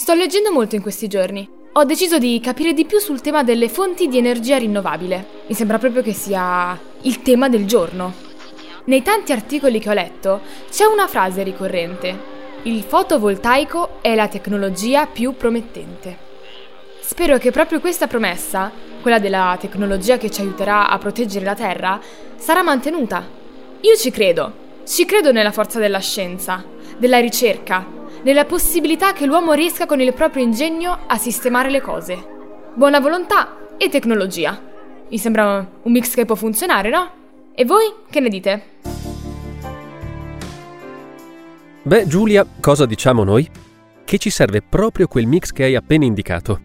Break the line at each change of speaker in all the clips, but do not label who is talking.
Sto leggendo molto in questi giorni. Ho deciso di capire di più sul tema delle fonti di energia rinnovabile. Mi sembra proprio che sia il tema del giorno. Nei tanti articoli che ho letto c'è una frase ricorrente. Il fotovoltaico è la tecnologia più promettente. Spero che proprio questa promessa, quella della tecnologia che ci aiuterà a proteggere la Terra, sarà mantenuta. Io ci credo. Ci credo nella forza della scienza, della ricerca, nella possibilità che l'uomo riesca con il proprio ingegno a sistemare le cose. Buona volontà e tecnologia. Mi sembra un mix che può funzionare, no? E voi che ne dite?
Beh, Giulia, cosa diciamo noi? Che ci serve proprio quel mix che hai appena indicato.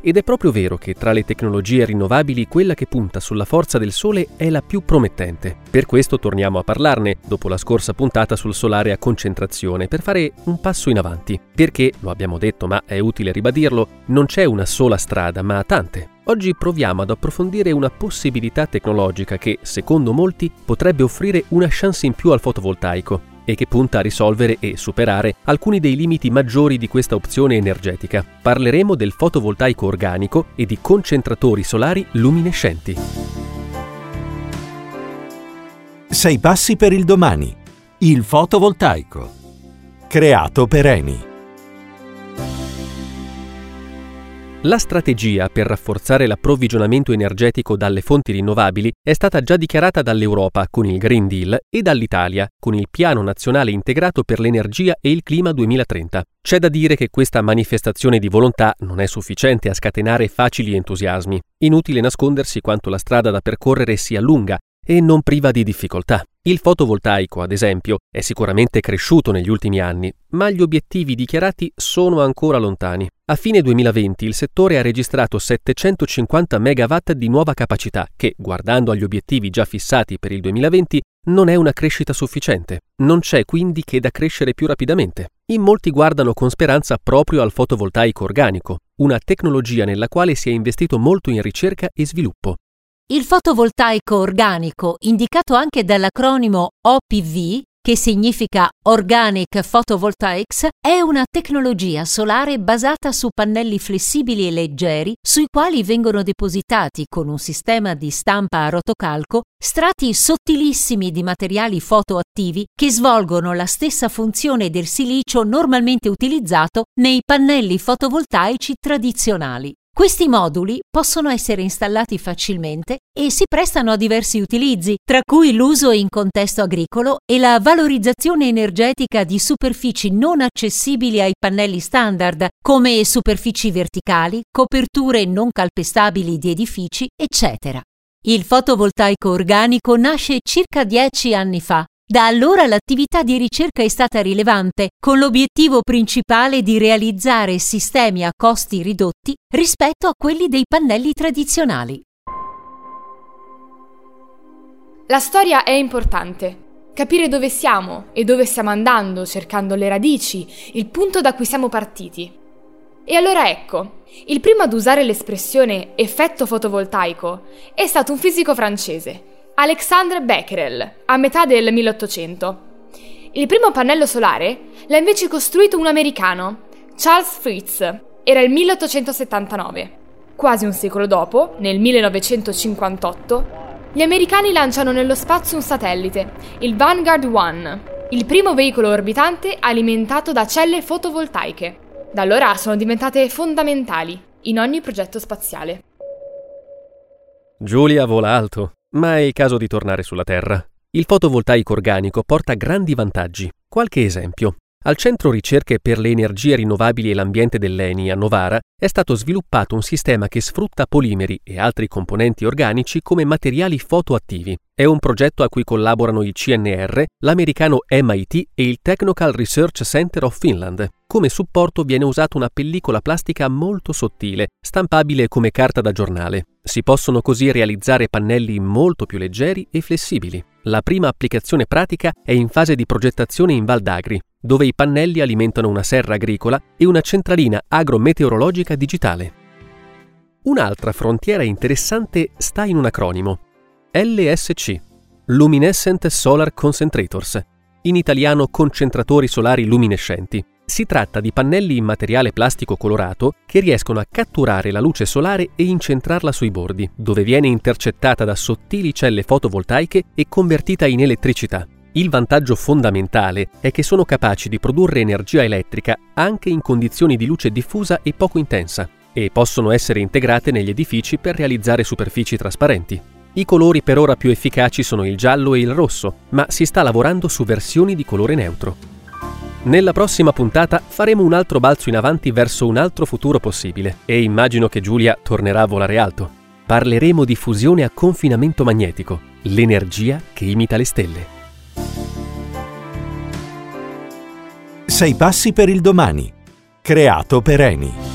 Ed è proprio vero che tra le tecnologie rinnovabili quella che punta sulla forza del sole è la più promettente. Per questo torniamo a parlarne, dopo la scorsa puntata sul solare a concentrazione, per fare un passo in avanti. Perché, lo abbiamo detto ma è utile ribadirlo, non c'è una sola strada, ma tante. Oggi proviamo ad approfondire una possibilità tecnologica che, secondo molti, potrebbe offrire una chance in più al fotovoltaico e che punta a risolvere e superare alcuni dei limiti maggiori di questa opzione energetica. Parleremo del fotovoltaico organico e di concentratori solari luminescenti.
Sei passi per il domani. Il fotovoltaico. Creato per Eni.
La strategia per rafforzare l'approvvigionamento energetico dalle fonti rinnovabili è stata già dichiarata dall'Europa con il Green Deal e dall'Italia con il Piano Nazionale Integrato per l'Energia e il Clima 2030. C'è da dire che questa manifestazione di volontà non è sufficiente a scatenare facili entusiasmi. Inutile nascondersi quanto la strada da percorrere sia lunga e non priva di difficoltà. Il fotovoltaico, ad esempio, è sicuramente cresciuto negli ultimi anni, ma gli obiettivi dichiarati sono ancora lontani. A fine 2020 il settore ha registrato 750 MW di nuova capacità, che, guardando agli obiettivi già fissati per il 2020, non è una crescita sufficiente. Non c'è quindi che da crescere più rapidamente. In molti guardano con speranza proprio al fotovoltaico organico, una tecnologia nella quale si è investito molto in ricerca e sviluppo.
Il fotovoltaico organico, indicato anche dall'acronimo OPV, che significa Organic Photovoltaics, è una tecnologia solare basata su pannelli flessibili e leggeri sui quali vengono depositati con un sistema di stampa a rotocalco strati sottilissimi di materiali fotoattivi che svolgono la stessa funzione del silicio normalmente utilizzato nei pannelli fotovoltaici tradizionali. Questi moduli possono essere installati facilmente e si prestano a diversi utilizzi, tra cui l'uso in contesto agricolo e la valorizzazione energetica di superfici non accessibili ai pannelli standard, come superfici verticali, coperture non calpestabili di edifici, eccetera. Il fotovoltaico organico nasce circa dieci anni fa da allora l'attività di ricerca è stata rilevante, con l'obiettivo principale di realizzare sistemi a costi ridotti rispetto a quelli dei pannelli tradizionali.
La storia è importante. Capire dove siamo e dove stiamo andando, cercando le radici, il punto da cui siamo partiti. E allora ecco, il primo ad usare l'espressione effetto fotovoltaico è stato un fisico francese, Alexandre Becquerel, a metà del 1800. Il primo pannello solare l'ha invece costruito un americano, Charles Fritz, era il 1879. Quasi un secolo dopo, nel 1958, gli americani lanciano nello spazio un satellite, il Vanguard 1, il primo veicolo orbitante alimentato da celle fotovoltaiche. Da allora sono diventate fondamentali in ogni progetto spaziale.
Giulia vola alto ma è il caso di tornare sulla Terra. Il fotovoltaico organico porta grandi vantaggi. Qualche esempio. Al Centro Ricerche per le Energie Rinnovabili e l'Ambiente dell'ENI a Novara è stato sviluppato un sistema che sfrutta polimeri e altri componenti organici come materiali fotoattivi. È un progetto a cui collaborano il CNR, l'americano MIT e il Technical Research Center of Finland. Come supporto viene usata una pellicola plastica molto sottile, stampabile come carta da giornale. Si possono così realizzare pannelli molto più leggeri e flessibili. La prima applicazione pratica è in fase di progettazione in Val d'Agri, dove i pannelli alimentano una serra agricola e una centralina agrometeorologica digitale. Un'altra frontiera interessante sta in un acronimo, LSC, Luminescent Solar Concentrators, in italiano concentratori solari luminescenti. Si tratta di pannelli in materiale plastico colorato che riescono a catturare la luce solare e incentrarla sui bordi, dove viene intercettata da sottili celle fotovoltaiche e convertita in elettricità. Il vantaggio fondamentale è che sono capaci di produrre energia elettrica anche in condizioni di luce diffusa e poco intensa e possono essere integrate negli edifici per realizzare superfici trasparenti. I colori per ora più efficaci sono il giallo e il rosso, ma si sta lavorando su versioni di colore neutro. Nella prossima puntata faremo un altro balzo in avanti verso un altro futuro possibile e immagino che Giulia tornerà a volare alto. Parleremo di fusione a confinamento magnetico, l'energia che imita le stelle.
Sei passi per il domani. Creato per Eni.